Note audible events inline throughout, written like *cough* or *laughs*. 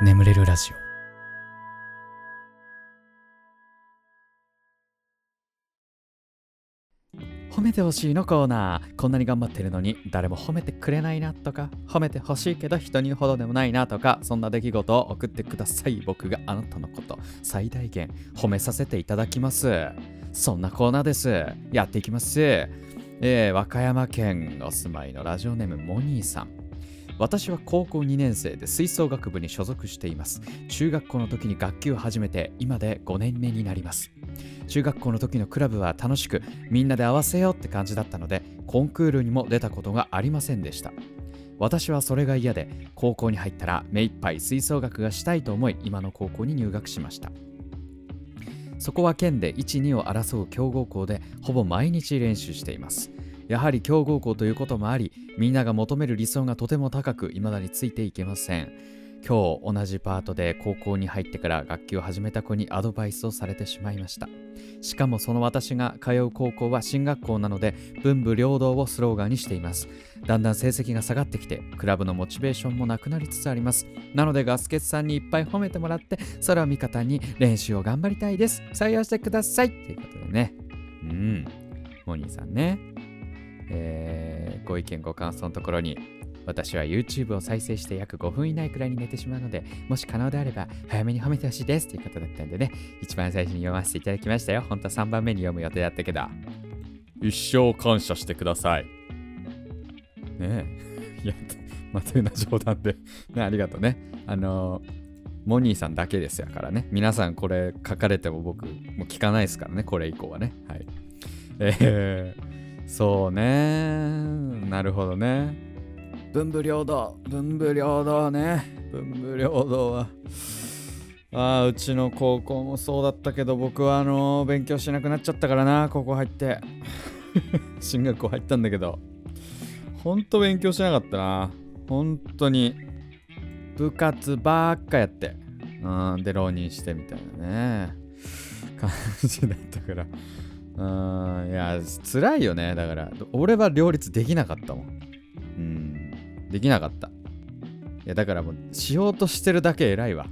眠れるラジオ。褒めてほしいのコーナー。こんなに頑張ってるのに誰も褒めてくれないなとか褒めてほしいけど人にほどでもないなとかそんな出来事を送ってください。僕があなたのこと最大限褒めさせていただきます。そんなコーナーです。やっていきます。えー、和歌山県お住まいのラジオネームモニーさん。私は高校2年生で吹奏楽部に所属しています。中学校の時に楽器を始めて今で5年目になります。中学校の時のクラブは楽しくみんなで合わせようって感じだったのでコンクールにも出たことがありませんでした。私はそれが嫌で高校に入ったら目いっぱい吹奏楽がしたいと思い今の高校に入学しました。そこは県で1、2を争う強豪校でほぼ毎日練習しています。やはり強豪校ということもありみんなが求める理想がとても高く未だについていけません。今日同じパートで高校に入ってから楽器を始めた子にアドバイスをされてしまいました。しかもその私が通う高校は進学校なので文武両道をスローガンにしています。だんだん成績が下がってきてクラブのモチベーションもなくなりつつあります。なのでガスケツさんにいっぱい褒めてもらってそれを味方に練習を頑張りたいです。採用してください。ということでね。うん。モニーさんね。えー、ご意見ご感想のところに私は YouTube を再生して約5分以内くらいに寝てしまうので、もし可能であれば早めに褒めてほしいですということだったんでね、一番最初に読ませていただきましたよ。本当は3番目に読む予定だったけど、一生感謝してください。ねえ。*laughs* いや、まというな冗談で *laughs* ね、ありがとうね。あのモニーさんだけですやからね。皆さんこれ書かれても僕、もう聞かないですからね、これ以降はね。はい。えー、そうね。なるほどね。文武両道、文武両道ね。文武両道は。ああ、うちの高校もそうだったけど、僕はあのー、勉強しなくなっちゃったからな、高校入って。*laughs* 進学校入ったんだけど。ほんと勉強しなかったな。本当に。部活ばっかやって。うん、で、浪人してみたいなね。感じだったから。うん、いや、辛いよね。だから、俺は両立できなかったもん。うん。できなかった。いや、だからもう、しようとしてるだけ偉いわ。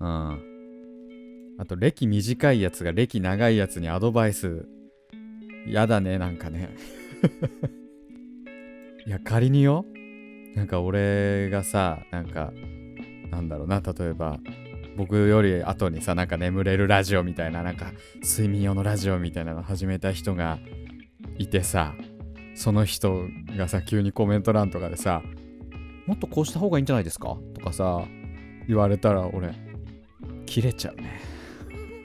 うん。あと、歴短いやつが歴長いやつにアドバイス、やだね、なんかね。*laughs* いや、仮によ、なんか俺がさ、なんか、なんだろうな、例えば、僕より後にさ、なんか眠れるラジオみたいな、なんか睡眠用のラジオみたいなの始めた人がいてさ、その人がさ、急にコメント欄とかでさ、もっとこうした方がいいんじゃないですか？とかさ、言われたら俺、切れちゃうね。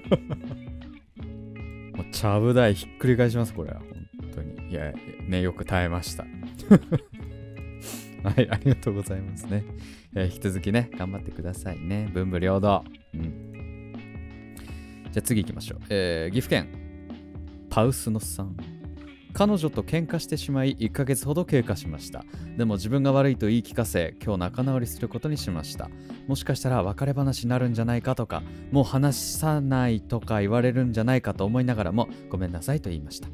*laughs* もう、ちゃぶ台ひっくり返します、これは。本当に。いや、ね、よく耐えました。*laughs* はい、ありがとうございますね。えー、引き続きね、頑張ってくださいね。文武両道。うん。じゃあ次行きましょう。えー、岐阜県、パウスノさん。彼女と喧嘩してしまい1ヶ月ほど経過しましたでも自分が悪いと言い聞かせ今日仲直りすることにしましたもしかしたら別れ話になるんじゃないかとかもう話さないとか言われるんじゃないかと思いながらもごめんなさいと言いました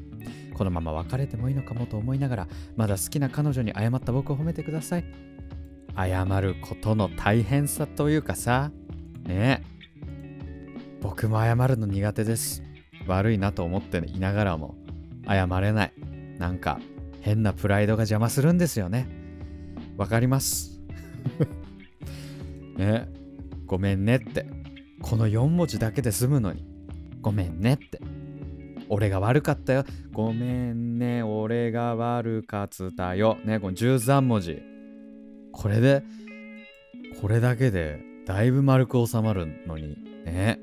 このまま別れてもいいのかもと思いながらまだ好きな彼女に謝った僕を褒めてください謝ることの大変さというかさね僕も謝るの苦手です悪いなと思っていながらも謝れない。なんか変なプライドが邪魔するんですよね。わかります。*laughs* ね、ごめんねって。この4文字だけで済むのに。ごめんねって。俺が悪かったよ。ごめんね、俺が悪かったよ。ね、この13文字。これで、これだけでだいぶ丸く収まるのに。ね。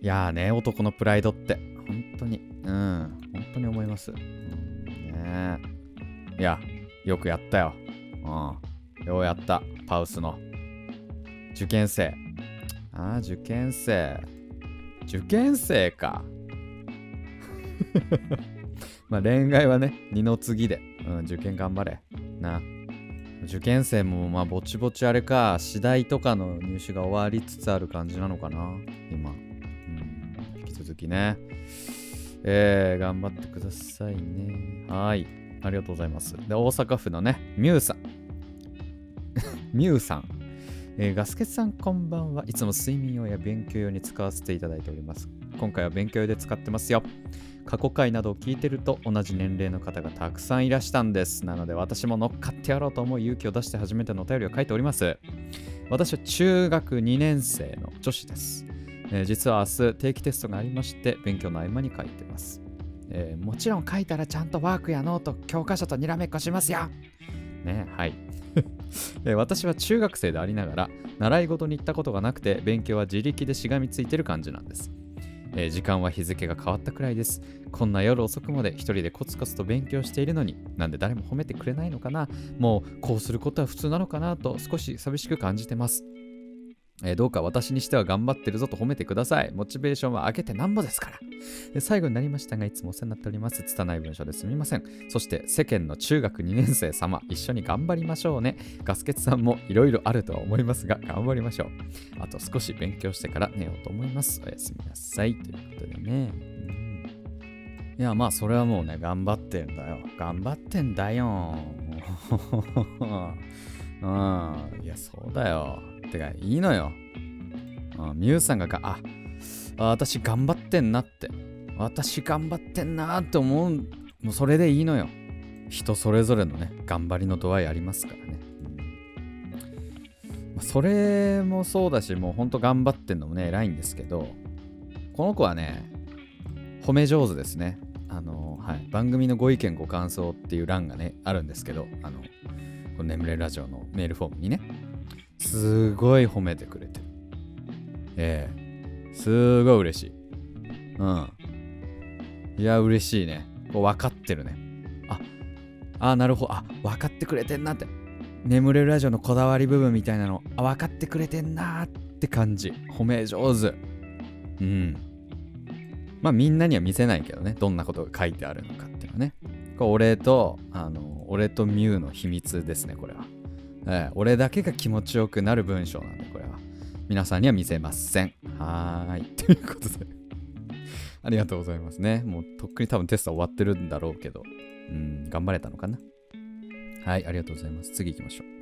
いやーね、男のプライドって。本当に。うん。本当に思います。ねいや、よくやったよ。うん。ようやった。パウスの。受験生。ああ、受験生。受験生か。*laughs* まあ恋愛はね、二の次で。うん、受験頑張れ。な。受験生もまあぼちぼちあれか、次第とかの入試が終わりつつある感じなのかな、今。うん、引き続きね。えー、頑張ってくださいね。はい。ありがとうございます。で、大阪府のね、ミュウさん。*laughs* ミュウさん。えーガスケさんこんばんはいつも睡眠用や勉強用に使わせていただいております。今回は勉強用で使ってますよ。過去回などを聞いてると同じ年齢の方がたくさんいらしたんです。なので私も乗っかってやろうと思う勇気を出して初めてのお便りを書いております。私は中学2年生の女子です。えー実は明日定期テストがありまして勉強の合間に書いてます。えーもちろん書いたらちゃんとワークやノート、教科書とにらめっこしますよ。ねはい。*laughs* え私は中学生でありながら習い事に行ったことがなくて勉強は自力でしがみついてる感じなんです、えー時間は日付が変わったくらいです。こんな夜遅くまで一人でコツコツと勉強しているのになんで誰も褒めてくれないのかな。もうこうすることは普通なのかなと少し寂しく感じてます。えーどうか私にしては頑張ってるぞと褒めてください。モチベーションは上げてなんぼですから。で最後になりましたが、いつもお世話になっております。拙い文章ですみません。そして世間の中学2年生様、一緒に頑張りましょうね。ガスケツさんもいろいろあるとは思いますが、頑張りましょう。あと少し勉強してから寝ようと思います。おやすみなさい。ということでね。うんいや、まあ、それはもうね、頑張ってんだよ。頑張ってんだよ。うん。いや、そうだよ。てか、いいのよ。うん、ミュウさんがが、あ、私頑張ってんなって。私頑張ってんなって思う。もうそれでいいのよ。人それぞれのね、頑張りの度合いありますからね。うんそれもそうだし、もうほんと頑張ってんのもね、偉いんですけど、この子はね、褒め上手ですね。あの、はい。番組のご意見ご感想っていう欄がね、あるんですけど、あの、眠れラジオのメールフォームにね、すごい褒めてくれてる。ええすごい嬉しい。うん。いや、嬉しいね。こう分かってるね。あ、あ、なるほど。あ、分かってくれてんなって。眠れるラジオのこだわり部分みたいなの、あ、分かってくれてんなって感じ。褒め上手。うん。まあみんなには見せないけどね。どんなことが書いてあるのかっていうのね。これ俺と、あの、俺とミュウの秘密ですね、これは。えー俺だけが気持ちよくなる文章なんで、これは。皆さんには見せません。はーい。*laughs* ということで。ありがとうございますね。もうとっくに多分テスト終わってるんだろうけど。うん、頑張れたのかな。はい、ありがとうございます。次行きましょう。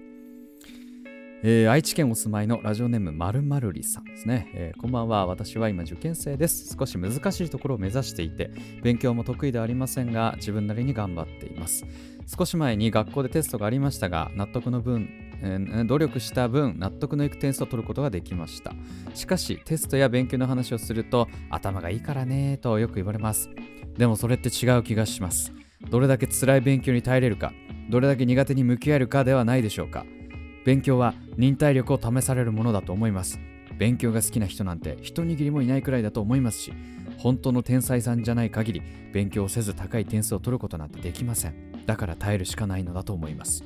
えー愛知県お住まいのラジオネームまるまるりさんですね、えーこんばんは。私は今受験生です。少し難しいところを目指していて、勉強も得意ではありませんが、自分なりに頑張っています。少し前に学校でテストがありましたが、納得の分、えー努力した分、納得のいく点数を取ることができました。しかし、テストや勉強の話をすると、頭がいいからねとよく言われます。でもそれって違う気がします。どれだけ辛い勉強に耐えれるか、どれだけ苦手に向き合えるかではないでしょうか。勉強は忍耐力を試されるものだと思います。勉強が好きな人なんて一握りもいないくらいだと思いますし、本当の天才さんじゃない限り勉強せず高い点数を取ることなんてできません。だから耐えるしかないのだと思います。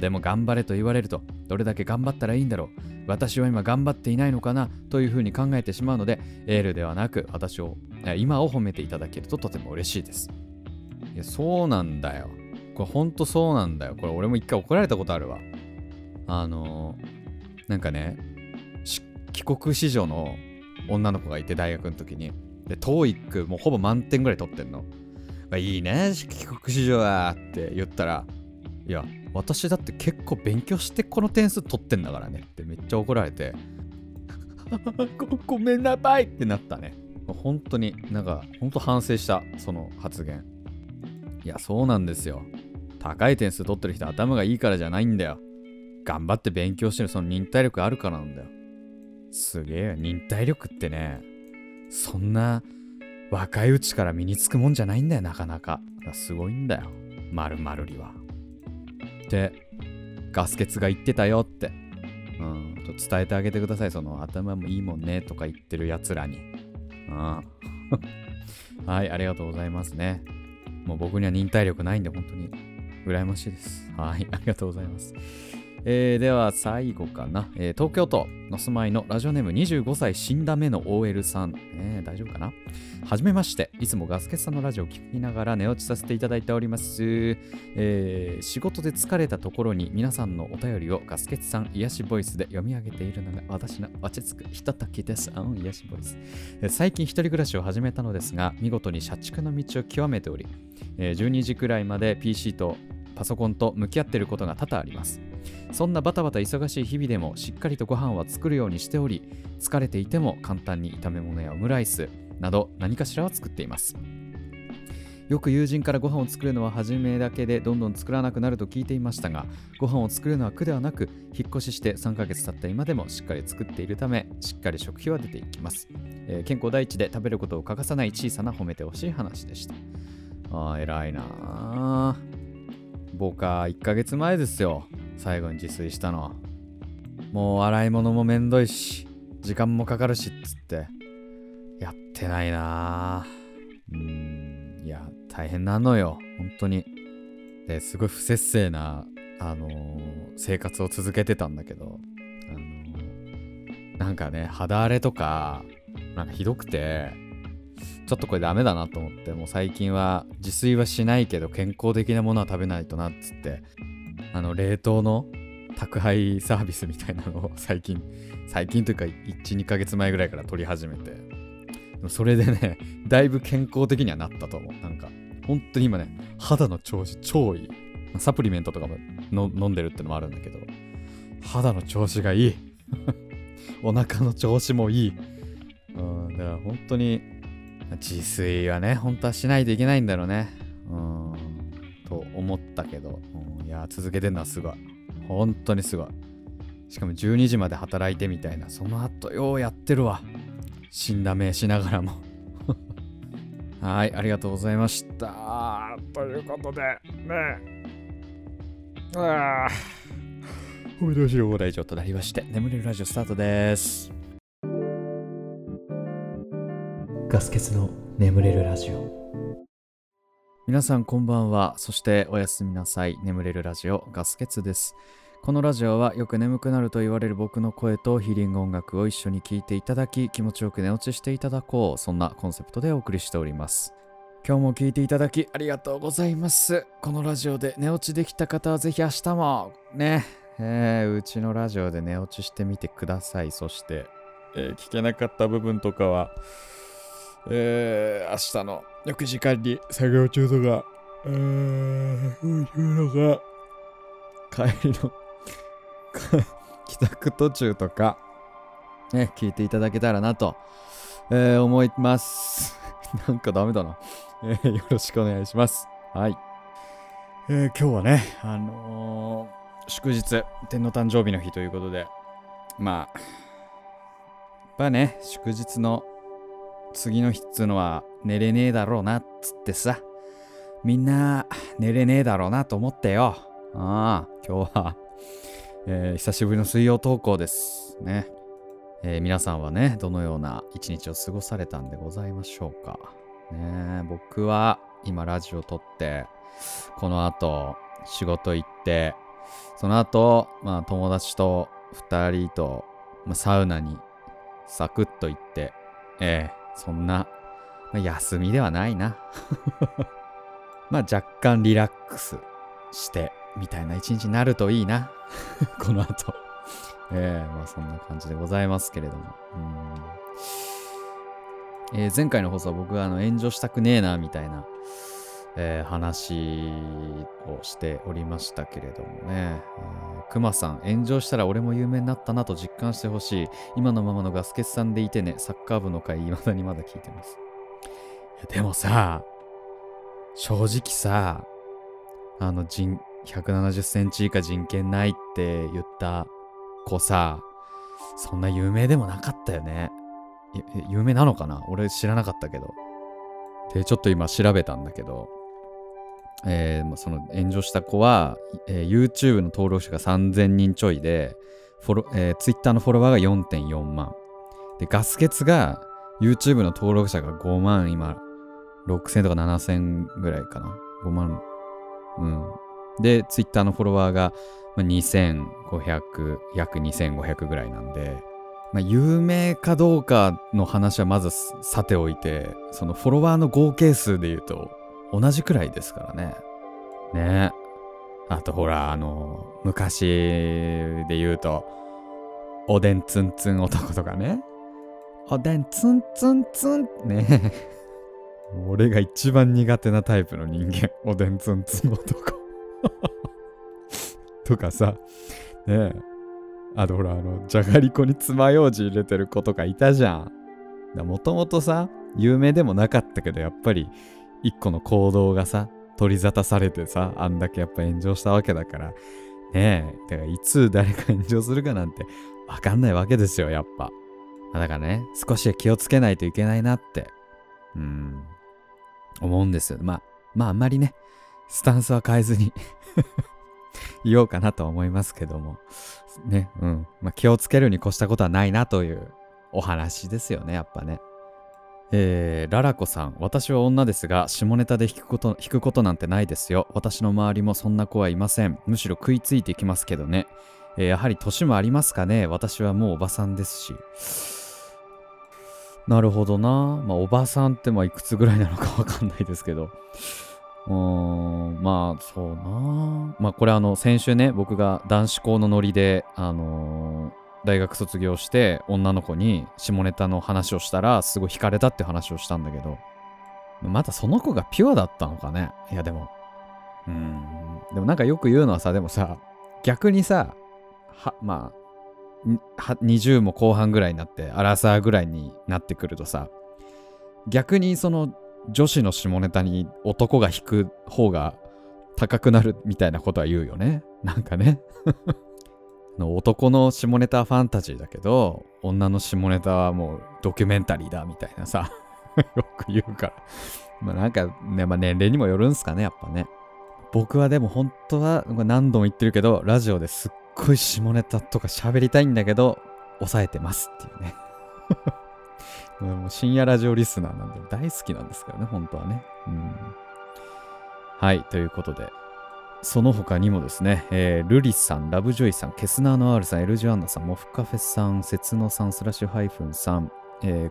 でも頑張れと言われると、どれだけ頑張ったらいいんだろう。私は今頑張っていないのかなというふうに考えてしまうので、エールではなく私を、今を褒めていただけるととても嬉しいです。いや、そうなんだよ。これほんとそうなんだよ。これ俺も一回怒られたことあるわ。あのなんかね、帰国子女の女の子がいて大学の時に。で、TOEIC もうほぼ満点ぐらい取ってんの。まあいいね、帰国子女はって言ったら、いや、私だって結構勉強してこの点数取ってんだからねってめっちゃ怒られて、*laughs* ごごめんなさいってなったね。本当に、なんか、本当反省した、その発言。いや、そうなんですよ。高い点数取ってる人頭がいいからじゃないんだよ。頑張って勉強してるその忍耐力あるからなんだよ。すげえよ、忍耐力ってね、そんな若いうちから身につくもんじゃないんだよ、なかなか。かすごいんだよ、まるまるりは。って、ガスケツが言ってたよって。うん、と伝えてあげてください。その頭もいいもんねとか言ってるやつらに。うん。*laughs* はい、ありがとうございますね。もう僕には忍耐力ないんで、本当に羨ましいです。はい、ありがとうございます。えーでは最後かな、えー東京都の住まいのラジオネーム25歳死んだ目の OL さん、えー大丈夫かな。はじめまして。いつもガスケツさんのラジオを聞きながら寝落ちさせていただいております、えー仕事で疲れたところに皆さんのお便りをガスケツさん癒しボイスで読み上げているのが私の落ち着くひとときです。あ癒しボイス。えー最近一人暮らしを始めたのですが見事に社畜の道を極めており、えー12時くらいまで PC とパソコンと向き合っていることが多々あります。そんなバタバタ忙しい日々でもしっかりとご飯は作るようにしており疲れていても簡単に炒め物やオムライスなど何かしらは作っています。よく友人からご飯を作るのは初めだけでどんどん作らなくなると聞いていましたがご飯を作るのは苦ではなく引っ越しして3ヶ月経った今でもしっかり作っているためしっかり食費は出ていきます、えー健康第一で食べることを欠かさない小さな褒めてほしい話でした。あー偉いなあ僕は1ヶ月前ですよ。最後に自炊したの。もう洗い物もめんどいし時間もかかるしっつって。やってないな。あうんいや大変なのよ。本当に。ですごい不節制なあのー生活を続けてたんだけど。あのーなんかね肌荒れとかなんかひどくてちょっとこれダメだなと思ってもう最近は自炊はしないけど健康的なものは食べないとなっつってあの冷凍の宅配サービスみたいなのを *laughs* 最近最近というか12ヶ月前ぐらいから取り始めて。それでねだいぶ健康的にはなったと思う。なんか本当に今ね肌の調子超いい。サプリメントとかも飲んでるってのもあるんだけど肌の調子がいい。*laughs* お腹の調子もいい。うんだから本当に自炊はね本当はしないといけないんだろうね。うん。と思ったけど、うん。いや続けてるのはすごい。本当にすごい。しかも12時まで働いてみたいな。その後ようやってるわ。死んだ目しながらも。*laughs* はいありがとうございました。ということでね。ああおめでとうしろご来場となりまして眠れるラジオスタートです。ガス欠の眠れるラジオ。皆さんこんばんは。そしておやすみなさい。眠れるラジオガス欠です。このラジオはよく眠くなると言われる僕の声とヒーリング音楽を一緒に聴いていただき気持ちよく寝落ちしていただこう。そんなコンセプトでお送りしております。今日も聞いていただきありがとうございます。このラジオで寝落ちできた方はぜひ明日もね。えーうちのラジオで寝落ちしてみてください。そして、えー聞けなかった部分とかはえー、明日の6時間に作業中とか、えー、そういうのが、帰りの、*laughs* 帰宅途中とか、ね、聞いていただけたらなと、えー思います。*laughs* なんかダメだな、えーよろしくお願いします。はい。えー今日はね、あのー祝日、天皇誕生日の日ということで、まあ、やっぱね、祝日の次の日っつうのは寝れねえだろうなっつってさ。みんな寝れねえだろうなと思ってよ。ああ今日は、えー久しぶりの水曜投稿ですね、えー皆さんはねどのような一日を過ごされたんでございましょうか。ね僕は今ラジオ撮ってこの後仕事行ってその後まあ友達と2人と、まあ、サウナにサクッと行ってええそんな、まあ休みではないな。*laughs* まあ若干リラックスしてみたいな一日になるといいな。*laughs* この後。*laughs* ええまあそんな感じでございますけれども。うんえー前回の放送は僕はあの炎上したくねえなみたいな、えー話をしておりましたけれどもね、えー、クマさん炎上したら俺も有名になったなと実感してほしい。今のままのガスケツさんでいてねサッカー部の回未だにまだ聞いてます。でもさ正直さあの人170センチ以下人権ないって言った子さそんな有名でもなかったよね。有名なのかな？俺知らなかったけど。でちょっと今調べたんだけど。えーその炎上した子は、えー YouTube の登録者が3000人ちょいでフォロ、えー Twitter のフォロワーが4.4万。でガス欠が YouTube の登録者が5万今6000とか7000ぐらいかな。5万うん。で Twitter のフォロワーが2500約2500ぐらいなんでまあ、有名かどうかの話はまずさておいてそのフォロワーの合計数で言うと同じくらいですからね。ね。あとほらあの昔で言うとおでんつんつん男とかね。おでんつんつんつんね。俺が一番苦手なタイプの人間。おでんつんつん男。*laughs* とかさ、ね。え。あとほら、あの、じゃがりこに爪楊枝入れてる子とかいたじゃん。もともとさ、有名でもなかったけど、やっぱり一個の行動がさ、取り沙汰されてさ、あんだけやっぱ炎上したわけだから、ねえ、だからいつ誰か炎上するかなんてわかんないわけですよ、やっぱ。だからね、少しは気をつけないといけないなって、うん、思うんですよ。まあ、まああんまりね、スタンスは変えずに *laughs* 言おうかなと思いますけども、ね、うん、まあ気をつけるに越したことはないなというお話ですよね、やっぱね。えー、ララコさん、私は女ですが、下ネタで弾くこと、弾くことなんてないですよ。私の周りもそんな子はいません。むしろ食いついてきますけどね。えー、やはり年もありますかね。私はもうおばさんですし。なるほどな。まあ、おばさんってまあいくつぐらいなのかわかんないですけど。うーん、まあ、そうな。まあ、これあの、先週ね、僕が男子校のノリで、あのー大学卒業して女の子に下ネタの話をしたらすごい惹かれたって話をしたんだけどまだその子がピュアだったのかね？いやでも。うん。でもなんかよく言うのはさでもさ逆にさはまあ20も後半ぐらいになってアラサーぐらいになってくるとさ逆にその女子の下ネタに男が引く方が高くなるみたいなことは言うよね？なんかね。の男の下ネタファンタジーだけど女の下ネタはもうドキュメンタリーだみたいなさ *laughs* よく言うから。まあなんかね、まあ、年齢にもよるんすかねやっぱね。僕はでも本当は何度も言ってるけどラジオですっごい下ネタとか喋りたいんだけど抑えてますっていうね。*laughs* もう深夜ラジオリスナーなんで大好きなんですけどね本当はね。うん。はいということで。その他にもですね、えー、ルリさん、ラブジョイさん、ケスナーの R さん、エルジュアンナさん、モフカフェさん、セツノさん、スラッシュハイフンさん、えー、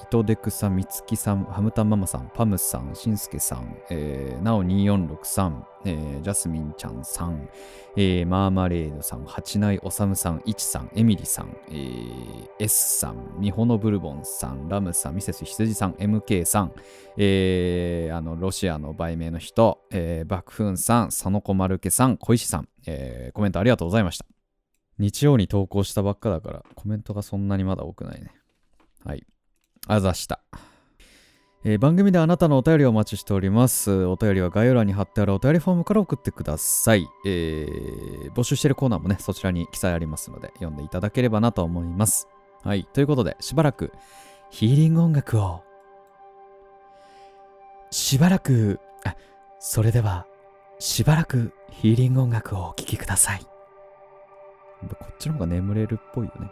イトデクさん、ミツキさん、ハムタンママさん、パムさん、シンスケさん、えー、ナオ246さん、えー、ジャスミンちゃんさん、えー、マーマレードさん、八内おさむさん、イチさん、エミリさん、えー、S さん、ミホノブルボンさん、ラムさん、ミセス羊さん、MK さん、えー、あの、ロシアの売名の人、えー、バクフンさん、佐野小丸家さん、小石さん、えー、コメントありがとうございました。日曜に投稿したばっかだから、コメントがそんなにまだ多くないね。はい。あざした。えー、番組であなたのお便りをお待ちしております。お便りは概要欄に貼ってあるお便りフォームから送ってください。えー、募集してるコーナーもね、そちらに記載ありますので、読んでいただければなと思います。はい。ということで、しばらくヒーリング音楽を。しばらく、あ、それでは、しばらくヒーリング音楽をお聴きください。こっちの方が眠れるっぽいよね。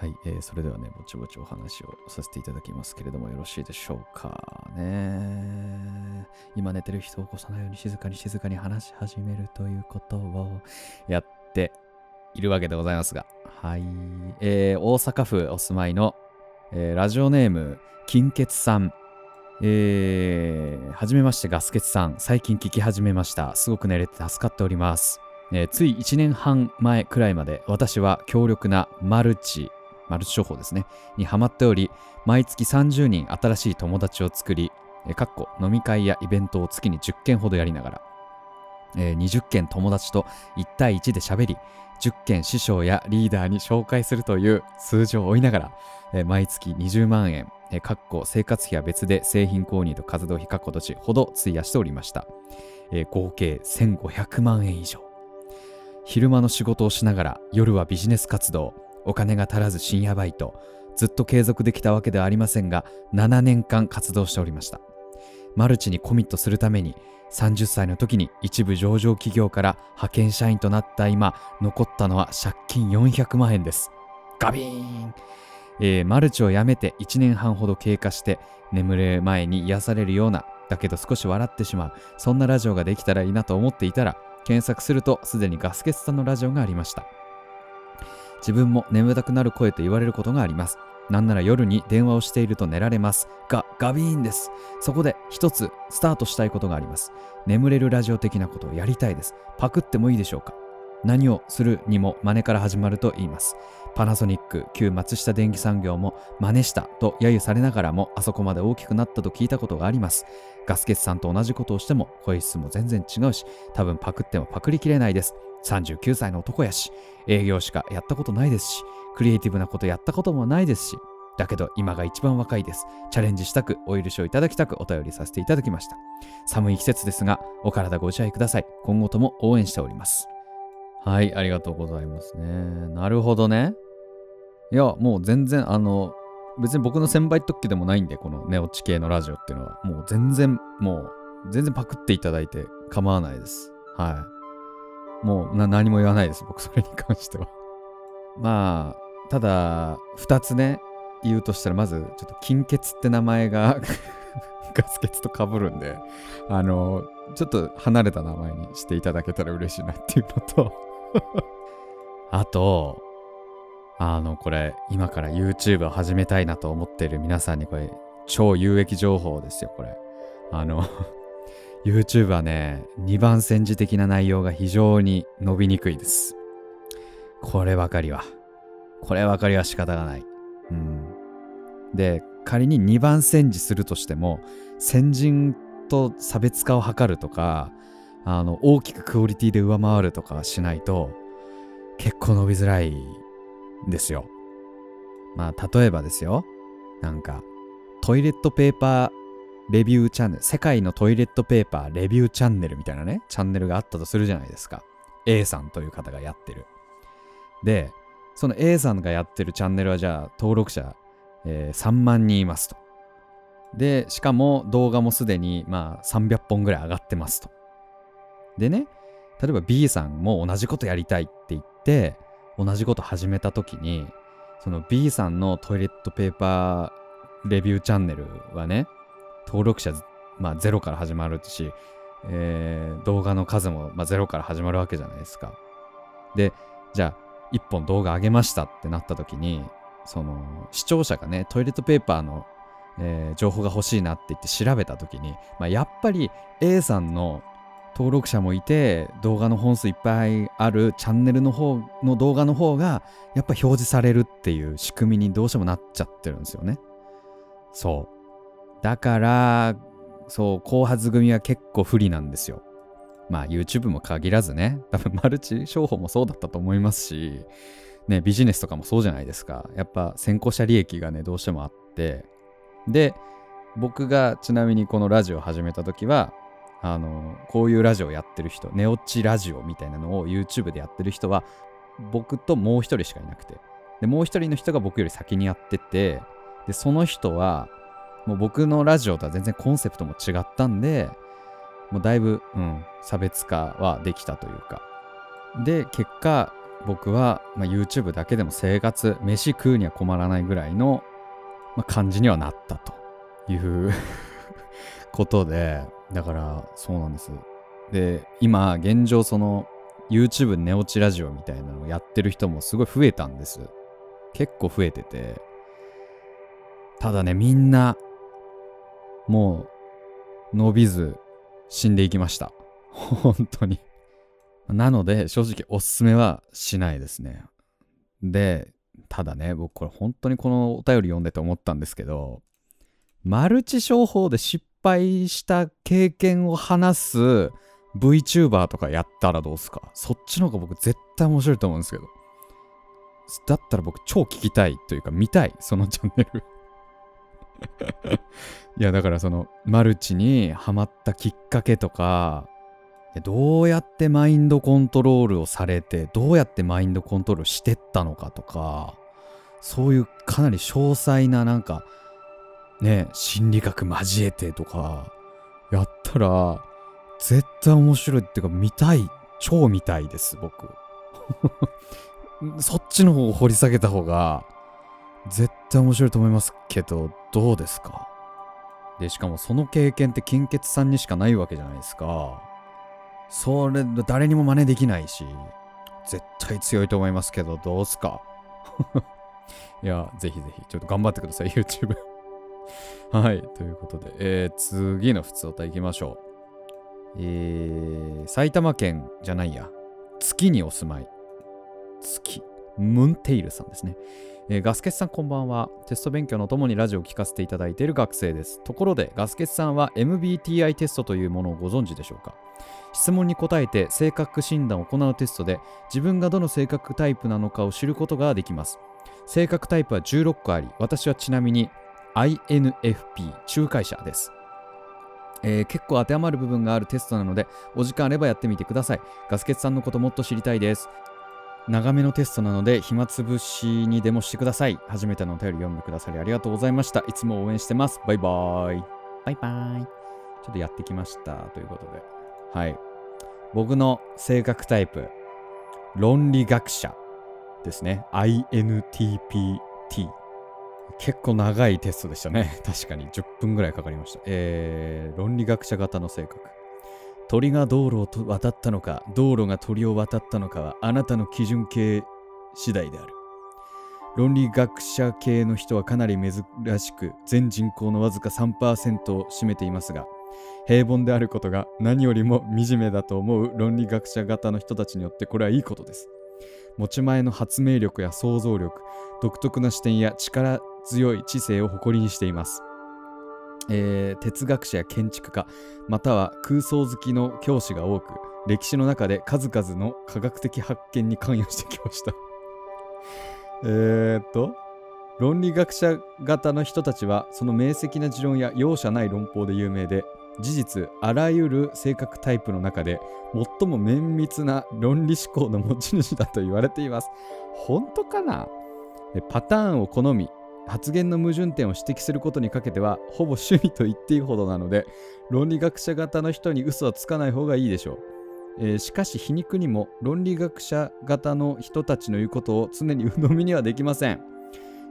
はい、えーそれではね、ぼちぼちお話をさせていただきますけれども、よろしいでしょうかね。今寝てる人を起こさないように静かに静かに話し始めるということをやっているわけでございますが、はい、えー大阪府お住まいの、えーラジオネーム、金欠さん。えー、はじめましてガスケツさん。最近聞き始めました。すごく寝れて助かっております。えーつい1年半前くらいまで私は強力なマルチ、マルチ商法ですね、にハマっており、毎月30人新しい友達を作り、えーかっこ飲み会やイベントを月に10件ほどやりながら、えー20件友達と1対1で喋り、10件師匠やリーダーに紹介するという数字を追いながら、えー毎月20万円、えーかっこ生活費は別で製品購入と活動費かっこ土ほど費やしておりました。えー合計1500万円以上。昼間の仕事をしながら夜はビジネス活動、お金が足らず深夜バイト、ずっと継続できたわけではありませんが、7年間活動しておりました。マルチにコミットするために、30歳の時に一部上場企業から派遣社員となった今、残ったのは借金400万円です。ガビーンえーマルチをやめて1年半ほど経過して眠れる前に癒されるようなだけど少し笑ってしまうそんなラジオができたらいいなと思っていたら検索するとすでにガスケツさんのラジオがありました自分も眠たくなる声と言われることがあります。なんなら夜に電話をしていると寝られます。がガビーンです。そこで一つスタートしたいことがあります。眠れるラジオ的なことをやりたいです。パクってもいいでしょうか？何をするにも真似から始まると言います。パナソニック旧松下電機産業も真似したと揶揄されながらもあそこまで大きくなったと聞いたことがあります。ガスケツさんと同じことをしても声質も全然違うし多分パクってもパクりきれないです。39歳の男やし営業しかやったことないですしクリエイティブなことやったこともないですしだけど今が一番若いです。チャレンジしたくお許しをいただきたくお便りさせていただきました。寒い季節ですがお体ご自愛ください。今後とも応援しております。はい、ありがとうございますね。なるほどね。いや、もう全然、あの、別に僕の先輩特許でもないんで、このネオチ系のラジオっていうのは、もう全然、もう、全然パクっていただいて構わないです。はい。もう何も言わないです、僕それに関しては。まあ、ただ、二つね、言うとしたら、まず、ちょっと金欠って名前が *laughs* ガス欠と被るんで、あの、ちょっと離れた名前にしていただけたら嬉しいなっていうのと、*laughs* あと、あの、これ、今から YouTube を始めたいなと思っている皆さんに、これ、超有益情報ですよ、これ。あの、*laughs* YouTube はね、2番煎じ的な内容が非常に伸びにくいです。こればかりは。こればかりは仕方がない。うん。で、仮に2番煎じするとしても、先人と差別化を図るとか、あの、大きくクオリティで上回るとかしないと、結構伸びづらいんですよ。まあ、例えばですよ。なんか、トイレットペーパーレビューチャンネル、世界のトイレットペーパーレビューチャンネルみたいなね、チャンネルがあったとするじゃないですか。A さんという方がやってる。で、その A さんがやってるチャンネルはじゃあ登録者、えー3万人いますと。で、しかも動画もすでにまあ300本ぐらい上がってますと。でね、例えば B さんも同じことやりたいって言って、同じこと始めた時に、その B さんのトイレットペーパーレビューチャンネルはね、登録者、まあ、ゼロから始まるし、えー動画の数も、まあ、ゼロから始まるわけじゃないですか。で、じゃあ、一本動画上げましたってなった時に、その、視聴者がね、トイレットペーパーの、えー情報が欲しいなって言って調べた時に、まあ、やっぱり A さんの登録者もいて動画の本数いっぱいあるチャンネルの方の動画の方がやっぱ表示されるっていう仕組みにどうしてもなっちゃってるんですよね。そう。だから、そう、後発組は結構不利なんですよ。まあ YouTube も限らずね、多分マルチ商法もそうだったと思いますし、ね、ビジネスとかもそうじゃないですか。やっぱ先行者利益がね、どうしてもあって、で、僕がちなみにこのラジオを始めた時は、あの、こういうラジオやってる人、ネオチラジオみたいなのを YouTube でやってる人は、僕ともう一人しかいなくて。で、もう一人の人が僕より先にやってて、で、その人は、もう僕のラジオとは全然コンセプトも違ったんで、もうだいぶ、うん、差別化はできたというか。で、結果、僕は、まあ、YouTube だけでも生活飯食うには困らないぐらいの、まあ、感じにはなったということでだからそうなんです。で今現状その YouTube 寝落ちラジオみたいなのをやってる人もすごい増えたんです。結構増えてて。ただねみんなもう伸びず死んでいきました。*laughs* 本当に。なので正直おすすめはしないですね。でただね僕これ本当にこのお便り読んでて思ったんですけどマルチ商法で失敗した経験を話す VTuber とかやったらどうすか？そっちの方が僕絶対面白いと思うんですけど。だったら僕超聞きたいというか見たい、そのチャンネル。*laughs* いやだからそのマルチにハマったきっかけとか、どうやってマインドコントロールをされて、どうやってマインドコントロールしてったのかとか、そういうかなり詳細ななんか、ね、心理学交えてとか、やったら、絶対面白いっていうか、見たい。超見たいです、僕。*laughs* そっちの方を掘り下げた方が、絶対面白いと思いますけど、どうですか？で、しかもその経験って金欠さんにしかないわけじゃないですか。それ、誰にも真似できないし、絶対強いと思いますけど、どうすか？*laughs* いや、ぜひぜひ、ちょっと頑張ってください、YouTube はい、ということで、えー、次の普通歌いきましょう。えー、埼玉県じゃないや、月にお住まい。月。ムンテイルさんですね。えー、ガスケツさんこんばんは。テスト勉強のともにラジオを聞かせていただいている学生です。ところで、ガスケツさんは MBTI テストというものをご存知でしょうか？質問に答えて性格診断を行うテストで自分がどの性格タイプなのかを知ることができます。性格タイプは16個あり、私はちなみに INFP 仲介者です。えー、結構当てはまる部分があるテストなので、お時間あればやってみてください。ガスケツさんのこともっと知りたいです。長めのテストなので、暇つぶしにでもしてください。初めてのお便り読んでくださりありがとうございました。いつも応援してます。バイバーイ。バイバーイ。ちょっとやってきました。ということで。はい。僕の性格タイプ、論理学者ですね。INTPT。結構長いテストでしたね。*laughs* 確かに10分ぐらいかかりました。えー、論理学者型の性格。鳥が道路を渡ったのか、道路が鳥を渡ったのかはあなたの基準系次第である。論理学者系の人はかなり珍しく、全人口のわずか3%を占めていますが、平凡であることが何よりも惨めだと思う論理学者型の人たちによってこれはいいことです。持ち前の発明力や想像力、独特な視点や力強い知性を誇りにしています。えー、哲学者や建築家または空想好きの教師が多く歴史の中で数々の科学的発見に関与してきました *laughs* えっと論理学者型の人たちはその明晰な持論や容赦ない論法で有名で事実あらゆる性格タイプの中で最も綿密な論理思考の持ち主だと言われています。本当かな？パターンを好み発言の矛盾点を指摘することにかけてはほぼ趣味と言っていいほどなので論理学者型の人に嘘はつかない方がいいでしょう、えー、しかし皮肉にも論理学者型の人たちの言うことを常に鵜呑みにはできません、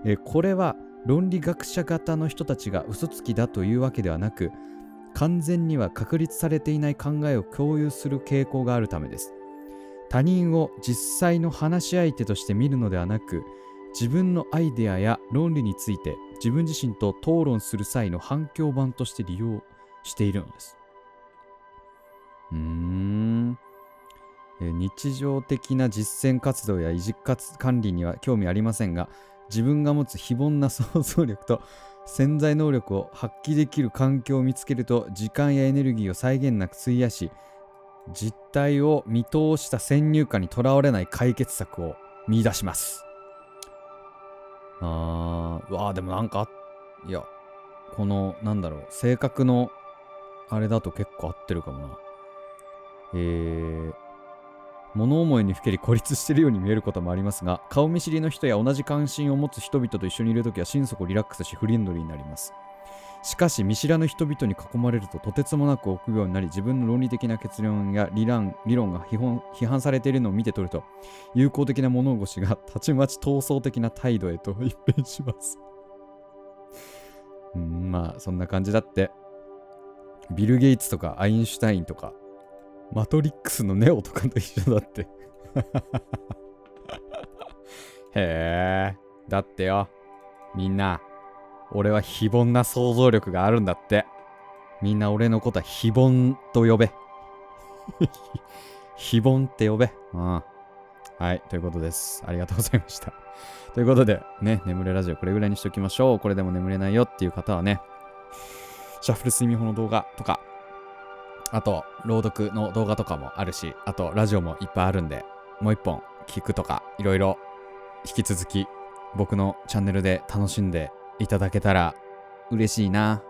えー、これは論理学者型の人たちが嘘つきだというわけではなく完全には確立されていない考えを共有する傾向があるためです他人を実際の話し相手として見るのではなく自分のアイデアや論理について自分自身と討論する際の反響版として利用しているのです。うーん。日常的な実践活動や維持管理には興味ありませんが、自分が持つ非凡な想像力と潜在能力を発揮できる環境を見つけると時間やエネルギーを際限なく費やし実態を見通した先入観にとらわれない解決策を見出しますあー、わあ、でもなんか、いや、この、なんだろう、性格の、あれだと結構合ってるかもな。えー、物思いにふけり孤立しているように見えることもありますが、顔見知りの人や同じ関心を持つ人々と一緒にいるときは心底リラックスしフレンドリーになります。しかし見知らぬ人々に囲まれるととてつもなく臆病になり自分の論理的な結論や理論理論が批判批判されているのを見て取ると友好的な物腰がたちまち闘争的な態度へと一変しますうんまあそんな感じだってビル・ゲイツとかアインシュタインとかマトリックスのネオとかと一緒だって。*laughs* へえ。だってよ。みんな俺は非凡な想像力があるんだって。みんな俺のことは非凡と呼べ。*laughs* 非凡って呼べ。うん。はいということです。ありがとうございました。ということでね眠れラジオこれぐらいにしときましょう。これでも眠れないよっていう方はねシャッフル睡眠法の動画とかあと朗読の動画とかもあるしあとラジオもいっぱいあるんでもう一本聞くとかいろいろ引き続き僕のチャンネルで楽しんでいただけたら嬉しいな。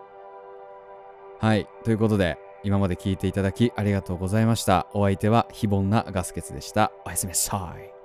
はい。ということで、今まで聞いていただきありがとうございました。お相手は非凡なガスケツでした。おやすみなさい。